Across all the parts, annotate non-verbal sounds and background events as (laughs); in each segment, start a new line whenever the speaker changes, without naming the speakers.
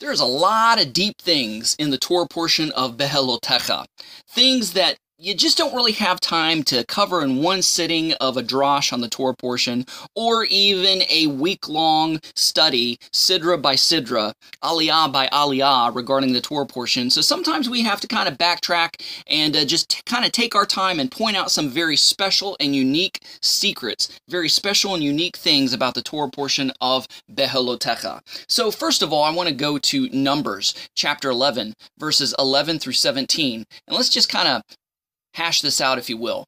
There's a lot of deep things in the Torah portion of Behaalotecha. Things that you just don't really have time to cover in one sitting of a drosh on the Torah portion, or even a week-long study, Sidra by Sidra, Aliyah by Aliyah, regarding the Torah portion. So sometimes we have to kind of backtrack and uh, just kind of take our time and point out some very special and unique secrets, very special and unique things about the Torah portion of Behaalotecha. So first of all, I want to go to Numbers, chapter 11, verses 11 through 17, and let's just kind of hash this out, if you will.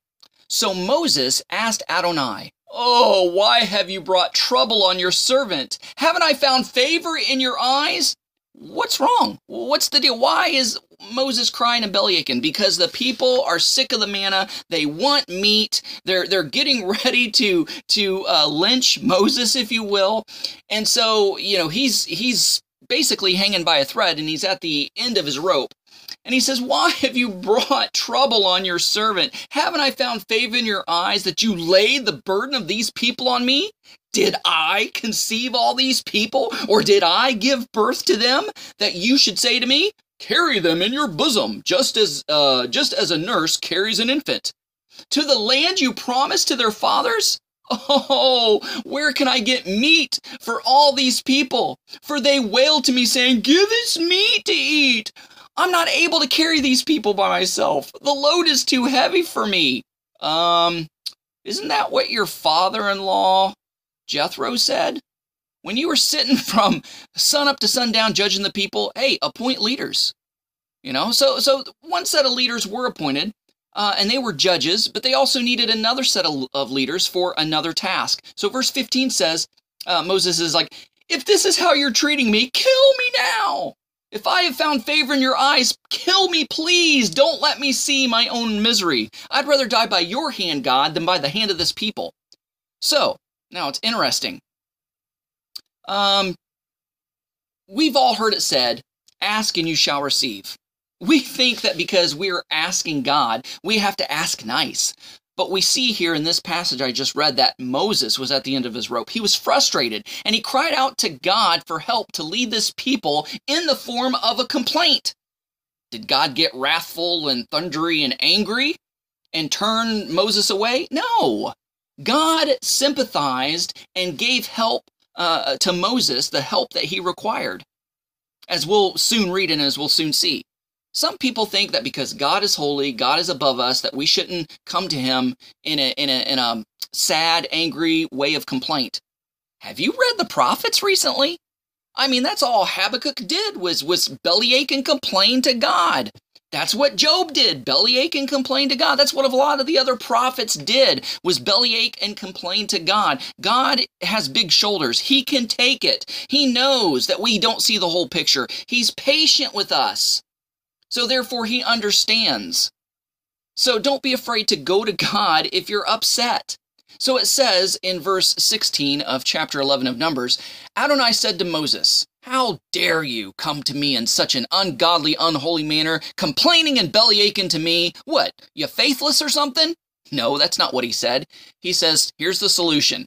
So Moses asked Adonai, Oh, why have you brought trouble on your servant? Haven't I found favor in your eyes? What's wrong? What's the deal? Why is Moses crying and bellyaching? Because the people are sick of the manna. They want meat. They're they're getting (laughs) ready to to uh, lynch Moses, if you will. And so you know he's he's basically hanging by a thread, and he's at the end of his rope. And he says, Why have you brought trouble on your servant? Haven't I found favor in your eyes that you laid the burden of these people on me? Did I conceive all these people, or did I give birth to them, that you should say to me, Carry them in your bosom, just as, uh, just as a nurse carries an infant? To the land you promised to their fathers? Oh, where can I get meat for all these people? For they wail to me, saying, Give us meat to eat. I'm not able to carry these people by myself. The load is too heavy for me. Um, isn't that what your father-in-law, Jethro, said? When you were sitting (laughs) from sun up to sundown judging the people, hey, appoint leaders. You know, so so one set of leaders were appointed, uh, and they were judges, but they also needed another set of, of leaders for another task. So verse 15 says, uh, Moses is like, if this is how you're treating me, kill me now. If I have found favor in your eyes, kill me, please. Don't let me see my own misery. I'd rather die by your hand, God, than by the hand of this people. So, now it's interesting. Um, we've all heard it said, ask and you shall receive. We think that because we're asking God, we have to ask nice. But we see here in this passage I just read that Moses was at the end of his rope. He was frustrated and he cried out to God for help to lead this people in the form of a complaint. Did God get wrathful and thundery and angry and turn Moses away? No. God sympathized and gave help uh, to Moses, the help that he required, as we'll soon read and as we'll soon see. Some people think that because God is holy, God is above us, that we shouldn't come to him in a, in a, in a sad, angry way of complaint. Have you read the prophets recently? I mean, that's all Habakkuk did was, was bellyache and complain to God. That's what Job did, bellyache and complain to God. That's what a lot of the other prophets did, was bellyache and complain to God. God has big shoulders. He can take it. He knows that we don't see the whole picture. He's patient with us. So therefore, he understands. So don't be afraid to go to God if you're upset. So it says in verse 16 of chapter 11 of Numbers, Adonai said to Moses, How dare you come to me in such an ungodly, unholy manner, complaining and bellyaching to me? What, you faithless or something? No, that's not what he said. He says, Here's the solution.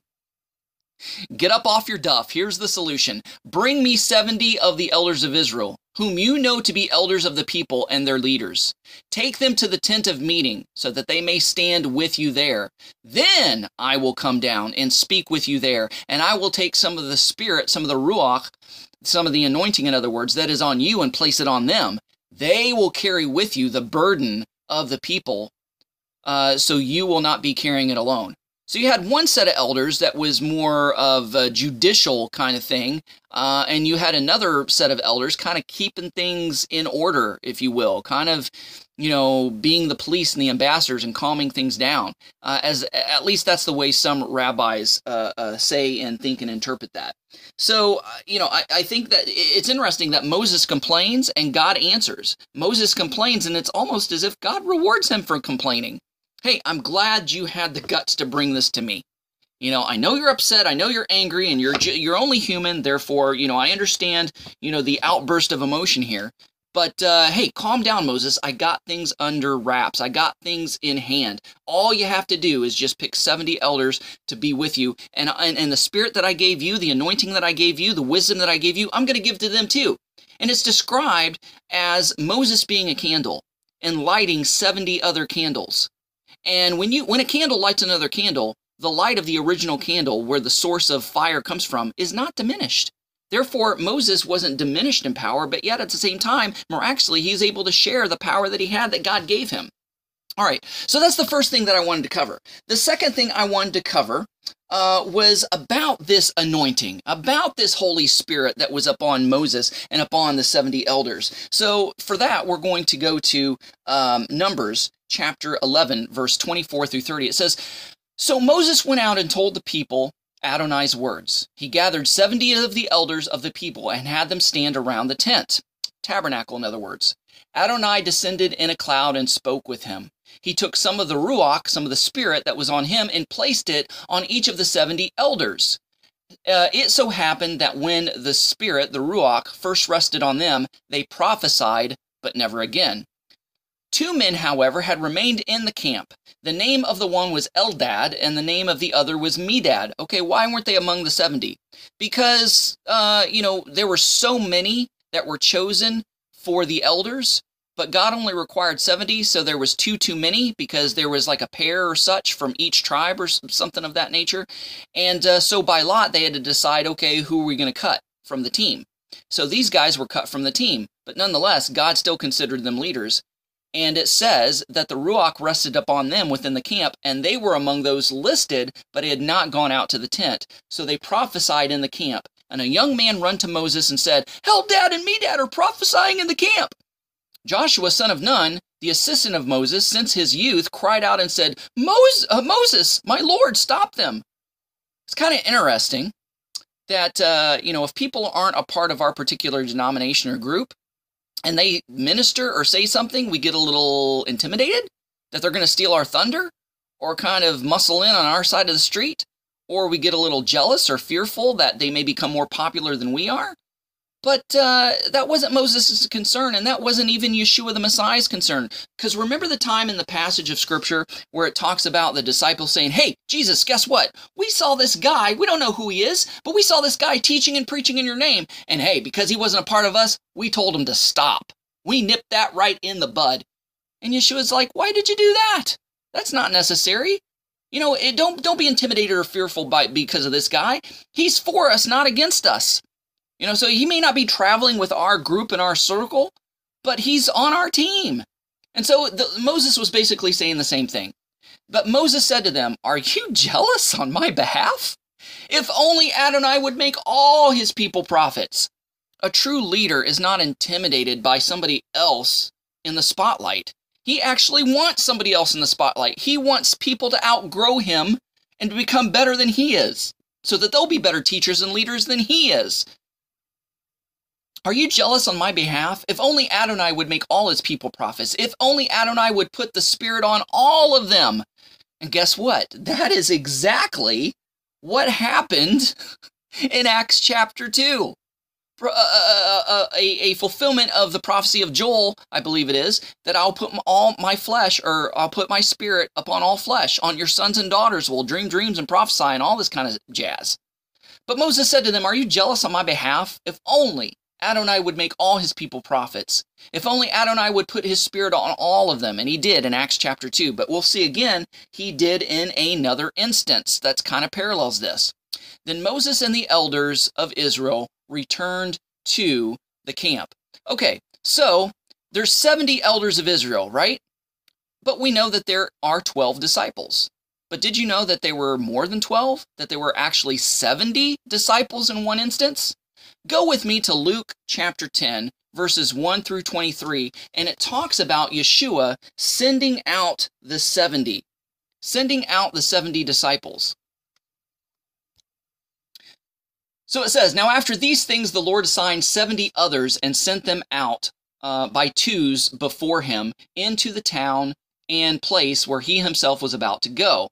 Get up off your duff. Here's the solution. Bring me 70 of the elders of Israel, whom you know to be elders of the people and their leaders. Take them to the tent of meeting, so that they may stand with you there. Then I will come down and speak with you there, and I will take some of the spirit, some of the ruach, some of the anointing, in other words, that is on you and place it on them. They will carry with you the burden of the people, uh, so you will not be carrying it alone. So you had one set of elders that was more of a judicial kind of thing, uh, and you had another set of elders kind of keeping things in order, if you will, kind of, you know, being the police and the ambassadors and calming things down. Uh, as at least that's the way some rabbis uh, uh say and think and interpret that. So, uh, you know, I, I think that it's interesting that Moses complains and God answers. Moses complains, and it's almost as if God rewards him for complaining hey, I'm glad you had the guts to bring this to me. You know, I know you're upset, I know you're angry, and you're you're only human. Therefore, you know, I understand, you know, the outburst of emotion here. But uh, hey, calm down, Moses. I got things under wraps. I got things in hand. All you have to do is just pick 70 elders to be with you. And, and, and the spirit that I gave you, the anointing that I gave you, the wisdom that I gave you, I'm going to give to them too. And it's described as Moses being a candle and lighting 70 other candles. And when you when a candle lights another candle, the light of the original candle, where the source of fire comes from, is not diminished. Therefore, Moses wasn't diminished in power, but yet at the same time, miraculously, he's able to share the power that he had that God gave him. All right, so that's the first thing that I wanted to cover. The second thing I wanted to cover uh, was about this anointing, about this Holy Spirit that was upon Moses and upon the 70 elders. So for that, we're going to go to um, Numbers chapter 11, verse 24 through 30. It says, So Moses went out and told the people Adonai's words. He gathered 70 of the elders of the people and had them stand around the tent, tabernacle, in other words. Adonai descended in a cloud and spoke with him. He took some of the Ruach, some of the Spirit that was on him, and placed it on each of the 70 elders. Uh, it so happened that when the Spirit, the Ruach, first rested on them, they prophesied, but never again. Two men, however, had remained in the camp. The name of the one was Eldad, and the name of the other was Medad. Okay, why weren't they among the 70? Because, uh, you know, there were so many that were chosen for the elders, but God only required 70, so there was two too many because there was like a pair or such from each tribe or something of that nature. And uh, so by lot, they had to decide, okay, who are we going to cut from the team? So these guys were cut from the team, but nonetheless, God still considered them leaders. And it says that the Ruach rested upon them within the camp, and they were among those listed, but had not gone out to the tent. So they prophesied in the camp. And a young man run to Moses and said, Eldad and Medad, are prophesying in the camp. Joshua, son of Nun, the assistant of Moses, since his youth, cried out and said, Moses, uh, Moses my Lord, stop them. It's kind of interesting that, uh, you know, if people aren't a part of our particular denomination or group, and they minister or say something, we get a little intimidated that they're going to steal our thunder or kind of muscle in on our side of the street, or we get a little jealous or fearful that they may become more popular than we are. But uh, that wasn't Moses' concern, and that wasn't even Yeshua the Messiah's concern. Because remember the time in the passage of Scripture where it talks about the disciples saying, Hey, Jesus, guess what? We saw this guy. We don't know who he is, but we saw this guy teaching and preaching in your name. And hey, because he wasn't a part of us, we told him to stop. We nipped that right in the bud. And Yeshua's like, Why did you do that? That's not necessary. You know, it, don't don't be intimidated or fearful by because of this guy. He's for us, not against us. You know, so he may not be traveling with our group and our circle, but he's on our team. And so the, Moses was basically saying the same thing. But Moses said to them, Are you (laughs) jealous on my behalf? If only Adonai would make all his people prophets. A true leader is not intimidated by somebody else in the spotlight. He actually wants somebody else in the spotlight. He wants people to outgrow him and to become better than he is, so that they'll be better teachers and leaders than he is. Are you jealous on my behalf? If only Adonai would make all his people prophets. If only Adonai would put the Spirit on all of them. And guess what? That is exactly what happened (laughs) in Acts chapter 2. Uh, uh, uh, a, a, fulfillment of the prophecy of Joel, I believe it is, that I'll put all my flesh, or I'll put my spirit upon all flesh. On your sons and daughters will dream dreams and prophesy and all this kind of jazz. But Moses said to them, Are you jealous on my behalf? If only Adonai would make all his people prophets. If only Adonai would put his spirit on all of them, and he did in Acts chapter 2. But we'll see again, he did in another instance that's kind of parallels this. Then Moses and the elders of Israel returned to the camp. Okay, so there's 70 elders of Israel, right? But we know that there are 12 disciples. But did you know that there were more than 12? That there were actually 70 disciples in one instance? Go with me to Luke chapter 10, verses 1 through 23, and it talks about Yeshua sending out the 70, sending out the 70 disciples. So it says, Now after these things the Lord assigned 70 others and sent them out uh, by twos before him into the town and place where he himself was about to go.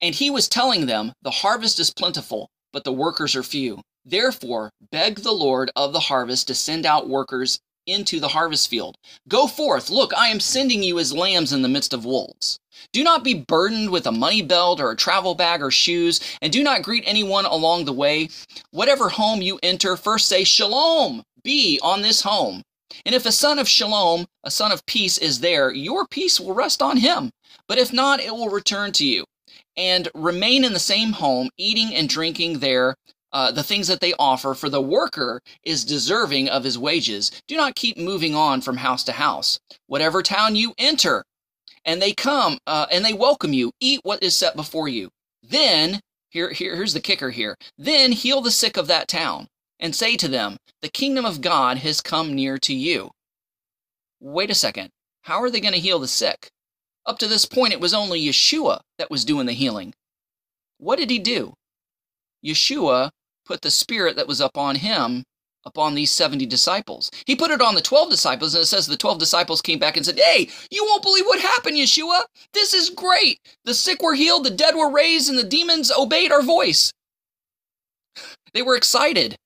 And he was telling them, The harvest is plentiful, but the workers are few. Therefore, beg the Lord of the harvest to send out workers into the harvest field. Go forth, look, I am sending you as lambs in the midst of wolves. Do not be burdened with a money belt or a travel bag or shoes, and do not greet anyone along the way. Whatever home you enter, first say, Shalom, be on this home. And if a son of shalom, a son of peace, is there, your peace will rest on him. But if not, it will return to you. And remain in the same home, eating and drinking there uh, the things that they offer, for the worker is deserving of his wages. Do not keep moving on from house to house. Whatever town you enter, and they come uh, and they welcome you, eat what is set before you. Then, here, here, here's the kicker here. Then heal the sick of that town and say to them, The kingdom of God has come near to you. Wait a second. How are they going to heal the sick? Up to this point, it was only Yeshua that was doing the healing. What did he do? Yeshua put the spirit that was upon him upon these 70 disciples. He put it on the 12 disciples, and it says the 12 disciples came back and said, Hey, you won't believe what happened, Yeshua. This is great. The sick were healed, the dead were raised, and the demons obeyed our voice. They were excited.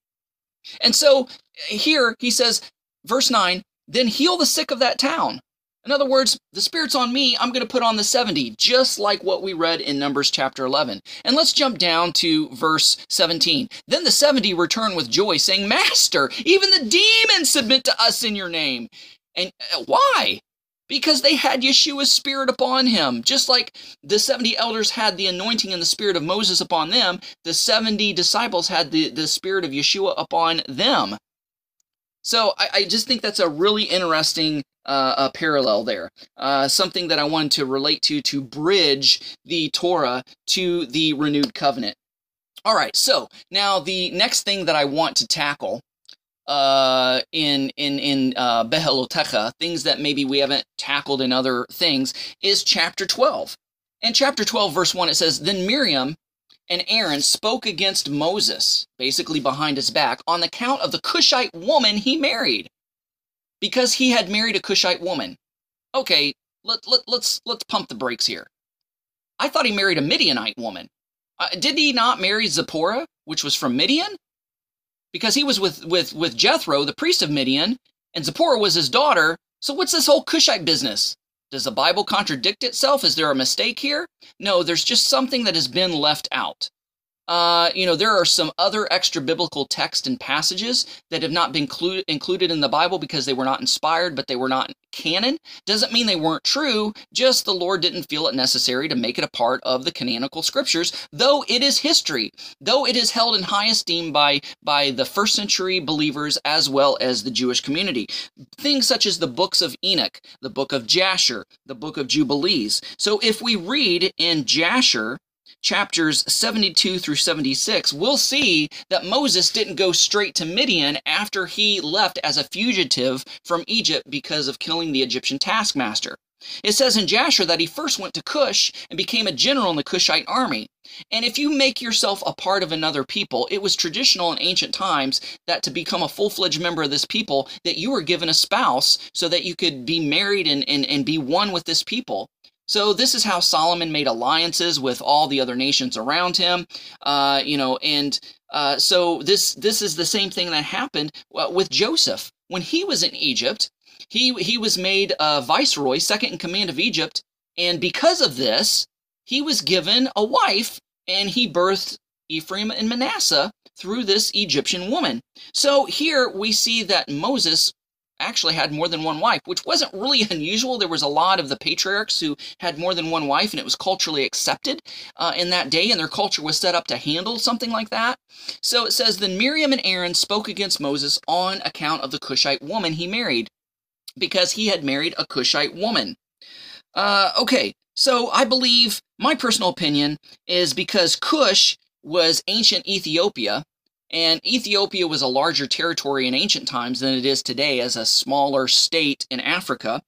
And so here he says, verse 9, then heal the sick of that town. In other words, the Spirit's on me, I'm going to put on the 70, just like what we read in Numbers chapter 11. And let's jump down to verse 17. Then the 70 return with joy, saying, Master, even the demons submit to us in your name. And uh, why? Because they had Yeshua's spirit upon him. Just like the 70 elders had the anointing and the spirit of Moses upon them, the 70 disciples had the, the spirit of Yeshua upon them. So I, I just think that's a really interesting uh, a parallel there. Uh, something that I wanted to relate to to bridge the Torah to the renewed covenant. All right, so now the next thing that I want to tackle uh, in in in uh, Behaalotecha, things that maybe we haven't tackled in other things, is chapter 12. In chapter 12, verse 1, it says, Then Miriam and Aaron spoke against Moses, basically behind his back, on the count of the Cushite woman he married because he had married a Cushite woman. Okay, let, let, let's, let's pump the brakes here. I thought he married a Midianite woman. Uh, did he not marry Zipporah, which was from Midian? Because he was with, with, with Jethro, the priest of Midian, and Zipporah was his daughter. So what's this whole Cushite business? Does the Bible contradict itself? Is there a mistake here? No, there's just something that has been left out. Uh, you know, there are some other extra biblical text and passages that have not been included in the Bible because they were not inspired, but they were not canon. Doesn't mean they weren't true, just the Lord didn't feel it necessary to make it a part of the canonical scriptures, though it is history, though it is held in high esteem by, by the first century believers as well as the Jewish community. Things such as the books of Enoch, the book of Jasher, the book of Jubilees. So if we read in Jasher, chapters 72 through 76, we'll see that Moses didn't go straight to Midian after he left as a fugitive from Egypt because of killing the Egyptian taskmaster. It says in Jasher that he first went to Cush and became a general in the Cushite army. And if you make yourself a part of another people, it was traditional in ancient times that to become a full-fledged member of this people, that you were given a spouse so that you could be married and, and, and be one with this people. So this is how Solomon made alliances with all the other nations around him, uh, you know, and uh, so this this is the same thing that happened uh, with Joseph when he was in Egypt. He he was made a viceroy, second in command of Egypt, and because of this, he was given a wife, and he birthed Ephraim and Manasseh through this Egyptian woman. So here we see that Moses actually had more than one wife, which wasn't really (laughs) unusual. There was a lot of the patriarchs who had more than one wife, and it was culturally accepted uh, in that day, and their culture was set up to handle something like that. So it says, Then Miriam and Aaron spoke against Moses on account of the Cushite woman he married, because he had married a Cushite woman. Uh, okay, so I believe, my personal opinion, is because Cush was ancient Ethiopia, and Ethiopia was a larger territory in ancient times than it is today as a smaller state in Africa.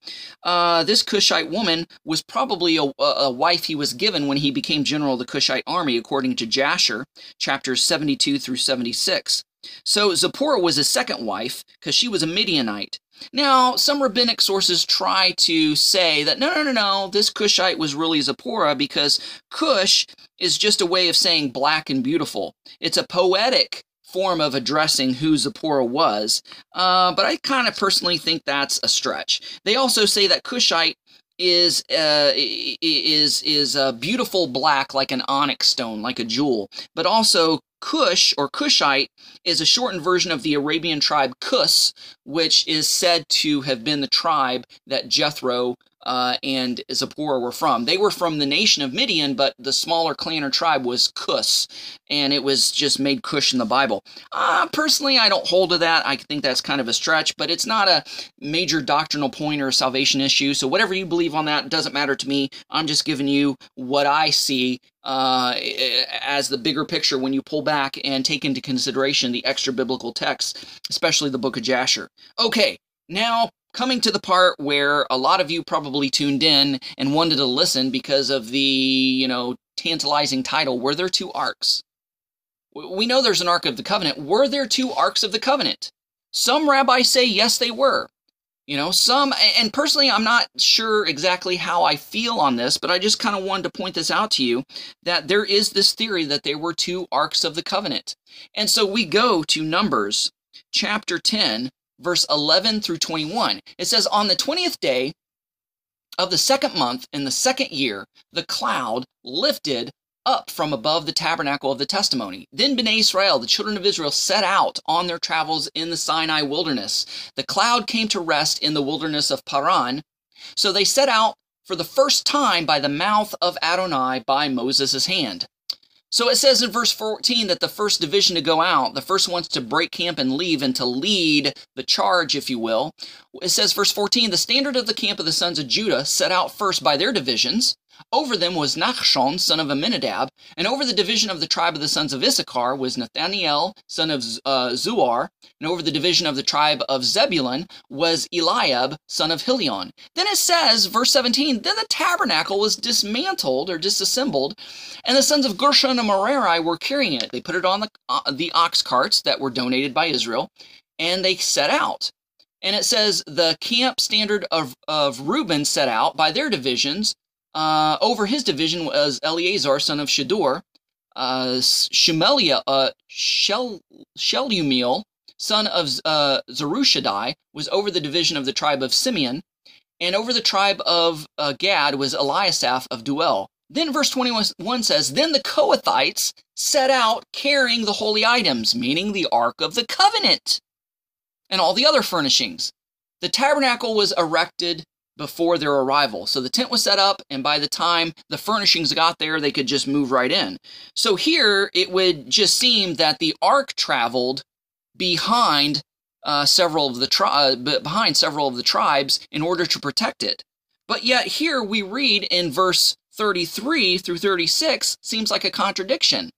Uh, this Cushite woman was probably a, a, wife he was given when he became general of the Cushite army, according to Jasher, chapters 72 through 76. So Zipporah was his second wife because she was a Midianite. Now, some rabbinic sources try to say that no, no, no, no, this Cushite was really Zipporah because Cush is just a way of saying black and beautiful. It's a poetic form of addressing who Zipporah was, uh, but I kind of personally think that's a stretch. They also say that Cushite is uh, is is a beautiful black like an onyx stone, like a jewel, but also Cush or Cushite is a shortened version of the Arabian tribe Cus, which is said to have been the tribe that Jethro uh, and Zipporah were from. They were from the nation of Midian, but the smaller clan or tribe was Cus, and it was just made Cush in the Bible. Uh, personally, I don't hold to that. I think that's kind of a stretch, but it's not a major doctrinal point or a salvation issue. So whatever you believe on that doesn't matter to me. I'm just giving you what I see uh, as the bigger picture when you pull back and take into consideration the extra biblical texts, especially the book of Jasher. Okay, now coming to the part where a lot of you probably tuned in and wanted to listen because of the, you know, tantalizing title, Were There Two arks? We know there's an Ark of the Covenant. Were there two Arks of the Covenant? Some rabbis say yes, they were. You know, some, and personally, I'm not sure exactly how I feel on this, but I just kind of wanted to point this out to you that there is this theory that there were two Arks of the Covenant. And so we go to Numbers chapter 10, verse 11 through 21. It says, On the 20th day of the second month in the second year, the cloud lifted up from above the tabernacle of the testimony. Then Bnei Israel, the children of Israel, set out on their travels in the Sinai wilderness. The cloud came to rest in the wilderness of Paran. So they set out for the first time by the mouth of Adonai by Moses' hand. So it says in verse 14 that the first division to go out, the first ones to break camp and leave and to lead the charge, if you will. It says, verse 14, the standard of the camp of the sons of Judah set out first by their divisions. Over them was Nachshon, son of Amminadab, and over the division of the tribe of the sons of Issachar was Nathaniel, son of uh, Zuar, and over the division of the tribe of Zebulun was Eliab, son of Hilion. Then it says, verse 17, Then the tabernacle was dismantled or disassembled, and the sons of Gershon and Merari were carrying it. They put it on the, uh, the ox carts that were donated by Israel, and they set out. And it says, the camp standard of, of Reuben set out by their divisions, uh, over his division was Eleazar, son of Shedeur, uh, Shemelia, uh, Shel, Shelumiel, son of uh, Zurishaddai, was over the division of the tribe of Simeon, and over the tribe of uh, Gad was Eliasaph of Deuel. Then verse 21 says, Then the Kohathites set out carrying the holy items, meaning the Ark of the Covenant, and all the other furnishings. The tabernacle was erected before their arrival. So the tent was set up, and by the time the furnishings got there, they could just move right in. So here, it would just seem that the ark traveled behind uh, several of the tri- uh, behind several of the tribes in order to protect it. But yet here we read in verse 33 through 36 seems like a contradiction.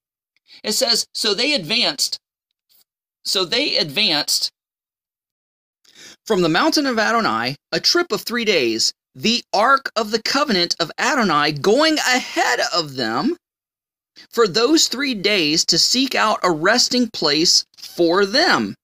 It says, "So they advanced so they advanced from the mountain of Adonai, a trip of three days, the Ark of the Covenant of Adonai going ahead of them for those three days to seek out a resting place for them.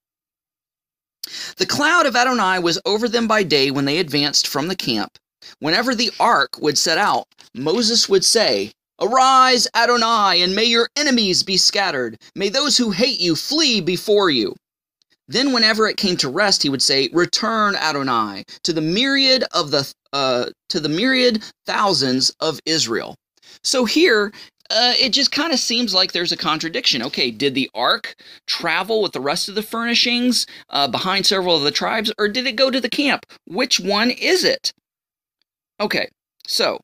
The cloud of Adonai was over them by day when they advanced from the camp. Whenever the ark would set out, Moses would say, Arise, Adonai, and may your enemies be scattered. May those who hate you flee before you. Then, whenever it came to rest, he would say, "Return, Adonai, to the myriad of the uh, to the myriad thousands of Israel." So here, uh, it just kind of seems like there's a contradiction. Okay, did the ark travel with the rest of the furnishings uh, behind several of the tribes, or did it go to the camp? Which one is it? Okay, so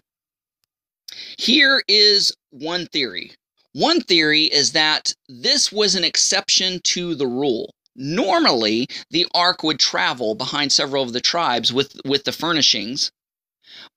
here is one theory. One theory is that this was an exception to the rule. Normally, the ark would travel behind several of the tribes with, with the furnishings.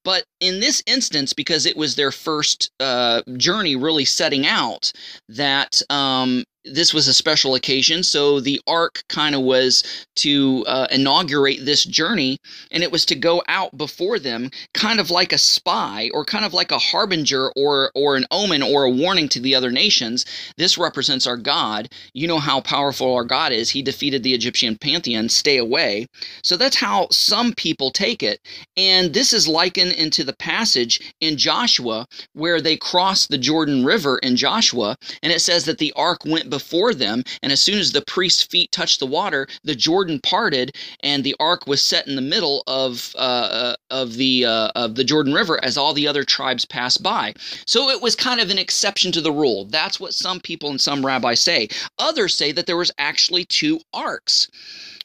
But in this instance, because it was their first uh, journey really setting out, that um, this was a special occasion, so the ark kind of was to uh, inaugurate this journey, and it was to go out before them, kind of like a spy, or kind of like a harbinger, or or an omen, or a warning to the other nations. This represents our God. You know how powerful our God is. He defeated the Egyptian pantheon. Stay away. So that's how some people take it, and this is likened into the passage in Joshua where they crossed the Jordan River in Joshua, and it says that the ark went before them, and as soon as the priest's feet touched the water, the Jordan parted, and the ark was set in the middle of uh, uh, of the uh, of the Jordan River as all the other tribes passed by. So it was kind of an exception to the rule. That's what some people and some rabbis say. Others say that there was actually two arks.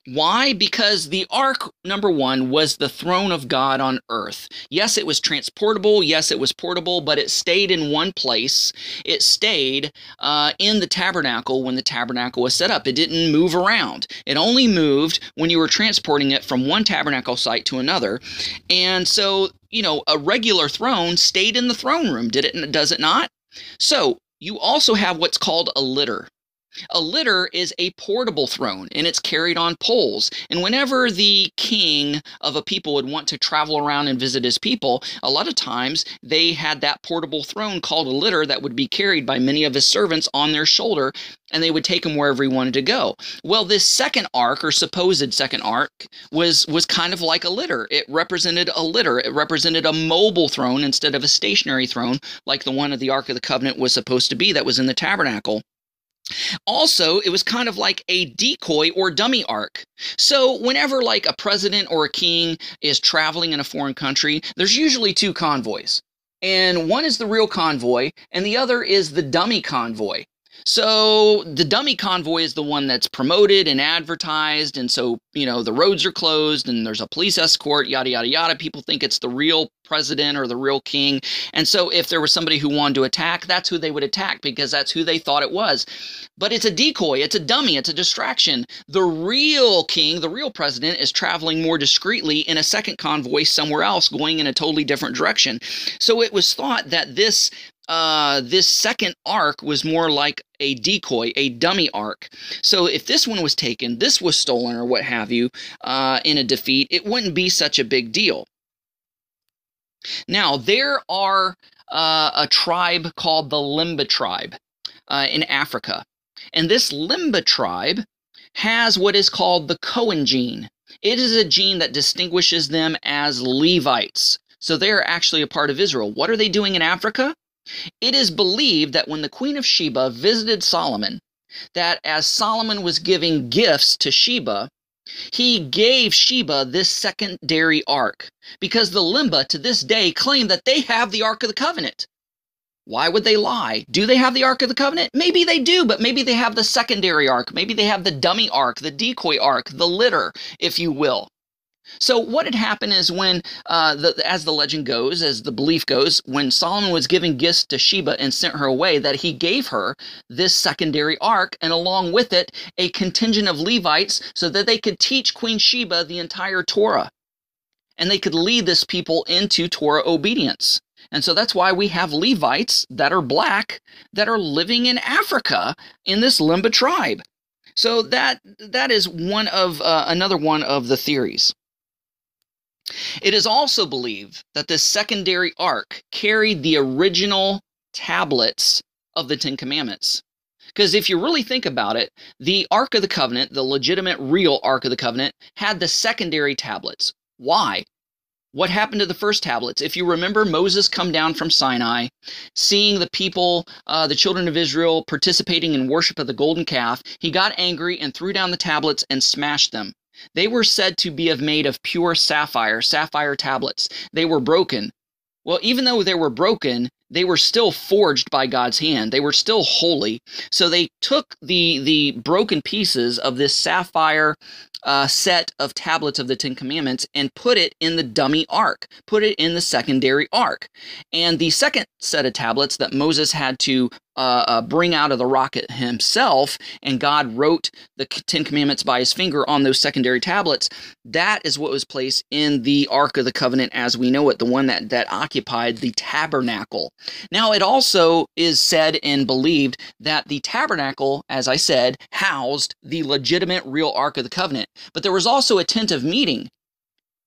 Why? Because the ark, number one, was the throne of God on earth. Yes, it was transportable. Yes, it was portable, but it stayed in one place. It stayed uh, in the tabernacle when the tabernacle was set up. It didn't move around. It only moved when you were transporting it from one tabernacle site to another. And so, you know, a regular throne stayed in the throne room. Did it? Does it not? So you also have what's called a litter. A litter is a portable throne and it's carried on poles. And whenever the king of a people would want to travel around and visit his people, a lot of times they had that portable throne called a litter that would be carried by many of his servants on their shoulder and they would take him wherever he wanted to go. Well, this second ark or supposed second ark was was kind of like a litter. It represented a litter. It represented a mobile throne instead of a stationary throne like the one of the Ark of the Covenant was supposed to be that was in the tabernacle. Also, it was kind of like a decoy or dummy ark. So, whenever like a president or a king is traveling in a foreign country, there's usually two convoys. And one is the real convoy, and the other is the dummy convoy. So the dummy convoy is the one that's promoted and advertised, and so you know the roads are closed and there's a police escort, yada yada yada. People think it's the real president or the real king, and so if there was somebody who wanted to attack, that's who they would attack because that's who they thought it was. But it's a decoy, it's a dummy, it's a distraction. The real king, the real president, is traveling more discreetly in a second convoy somewhere else, going in a totally different direction. So it was thought that this uh, this second ark was more like a decoy, a dummy ark. So if this one was taken, this was stolen or what have you, uh, in a defeat, it wouldn't be such a big deal. Now, there are uh, a tribe called the Lemba tribe uh, in Africa. And this Lemba tribe has what is called the Cohen gene. It is a gene that distinguishes them as Levites. So they're actually a part of Israel. What are they doing in Africa? It is believed that when the Queen of Sheba visited Solomon, that as Solomon was giving gifts to Sheba, he gave Sheba this secondary ark because the Lemba to this day claim that they have the Ark of the Covenant. Why would they lie? Do they have the Ark of the Covenant? Maybe they do, but maybe they have the secondary ark. Maybe they have the dummy ark, the decoy ark, the litter, if you will. So what had happened is when, uh, the, as the legend goes, as the belief goes, when Solomon was giving gifts to Sheba and sent her away, that he gave her this secondary ark, and along with it, a contingent of Levites, so that they could teach Queen Sheba the entire Torah, and they could lead this people into Torah obedience. And so that's why we have Levites that are black that are living in Africa in this Lemba tribe. So that that is one of uh, another one of the theories. It is also believed that this secondary ark carried the original tablets of the Ten Commandments. Because if you really think about it, the Ark of the Covenant, the legitimate real Ark of the Covenant, had the secondary tablets. Why? What happened to the first tablets? If you remember Moses come down from Sinai, seeing the people, uh, the children of Israel, participating in worship of the golden calf, he got angry and threw down the tablets and smashed them. They were said to be of made of pure sapphire, sapphire tablets. They were broken. Well, even though they were broken, they were still forged by God's hand. They were still holy. So they took the the broken pieces of this sapphire uh, set of tablets of the Ten Commandments and put it in the dummy ark, put it in the secondary ark. And the second set of tablets that Moses had to uh, uh, bring out of the rocket himself, and God wrote the Ten Commandments by his finger on those secondary tablets. That is what was placed in the Ark of the Covenant as we know it, the one that, that occupied the tabernacle. Now, it also is said and believed that the tabernacle, as I said, housed the legitimate real Ark of the Covenant. But there was also a tent of meeting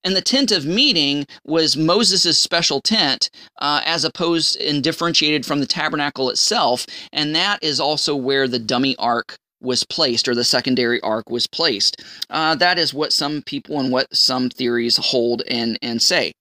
and the tent of meeting was Moses' special tent, uh, as opposed and differentiated from the tabernacle itself. And that is also where the dummy ark was placed, or the secondary ark was placed. Uh, that is what some people and what some theories hold and, and say.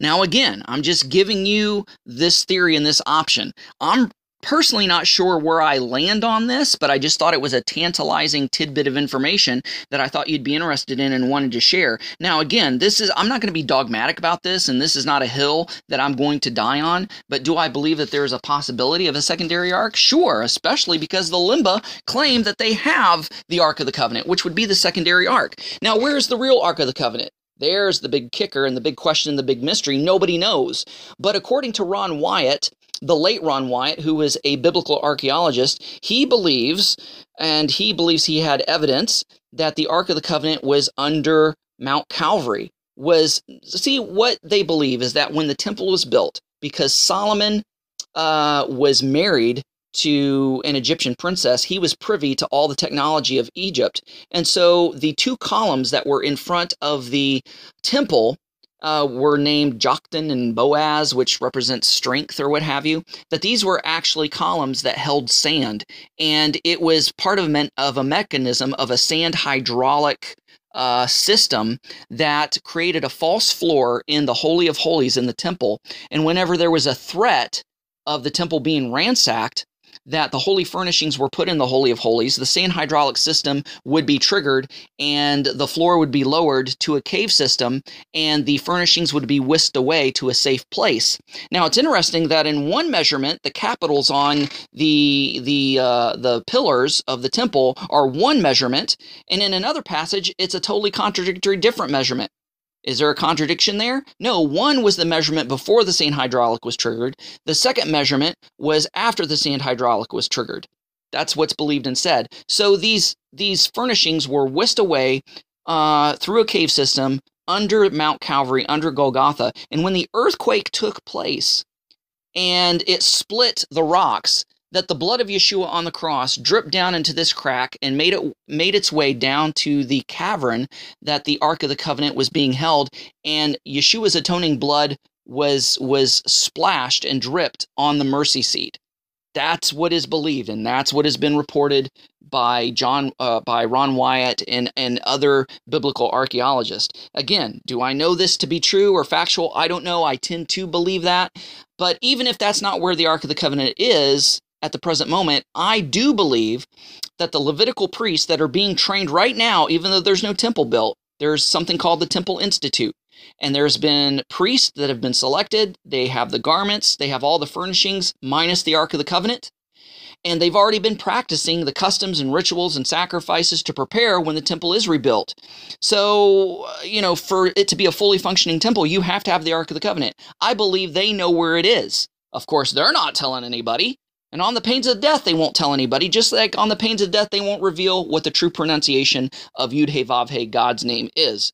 Now, again, I'm just giving you this theory and this option. I'm personally not sure where I land on this, but I just thought it was a tantalizing tidbit of information that I thought you'd be interested in and wanted to share. Now, again, this is, I'm not going to be dogmatic about this, and this is not a hill that I'm going to die on, but do I believe that there is a possibility of a secondary ark? Sure, especially because the Lemba claim that they have the Ark of the Covenant, which would be the secondary ark. Now, where's the real Ark of the Covenant? There's the big kicker and the big question, and the big mystery. Nobody knows. But according to Ron Wyatt, the late Ron Wyatt, who was a biblical archaeologist, he believes, and he believes he had evidence that the Ark of the Covenant was under Mount Calvary. Was see what they believe is that when the temple was built, because Solomon uh, was married to an Egyptian princess, he was privy to all the technology of Egypt. And so the two columns that were in front of the temple uh, were named Joktan and Boaz, which represents strength or what have you, that these were actually columns that held sand. And it was part of, of a mechanism of a sand hydraulic uh, system that created a false floor in the Holy of Holies in the temple. And whenever there was a threat of the temple being ransacked, that the holy furnishings were put in the Holy of Holies, the sand hydraulic system would be triggered and the floor would be lowered to a cave system and the furnishings would be whisked away to a safe place. Now it's interesting that in one measurement, the capitals on the the uh, the pillars of the temple are one measurement, and in another passage, it's a totally contradictory different measurement. Is there a contradiction there? No, one was the measurement before the sand hydraulic was triggered. The second measurement was after the sand hydraulic was triggered. That's what's believed and said. So these these furnishings were whisked away uh, through a cave system under Mount Calvary, under Golgotha. And when the earthquake took place and it split the rocks, that the blood of Yeshua on the cross dripped down into this crack and made it made its way down to the cavern that the Ark of the Covenant was being held, and Yeshua's atoning blood was was splashed and dripped on the mercy seat. That's what is believed, and that's what has been reported by John, uh, by Ron Wyatt, and and other biblical archaeologists. Again, do I know this to be true or factual? I don't know. I tend to believe that, but even if that's not where the Ark of the Covenant is, at the present moment, I do believe that the Levitical priests that are being trained right now, even though there's no temple built, there's something called the Temple Institute. And there's been priests that have been selected. They have the garments, they have all the furnishings, minus the Ark of the Covenant. And they've already been practicing the customs and rituals and sacrifices to prepare when the temple is rebuilt. So, uh, you know, for it to be a fully functioning temple, you have to have the Ark of the Covenant. I believe they know where it is. Of course, they're not telling anybody. And on the pains of death, they won't tell anybody, just like on the pains of death, they won't reveal what the true pronunciation of Yud He Vav He, God's name, is.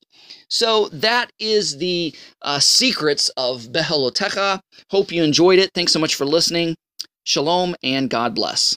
So that is the uh, secrets of Behaalotecha. Hope you enjoyed it. Thanks so much for listening. Shalom and God bless.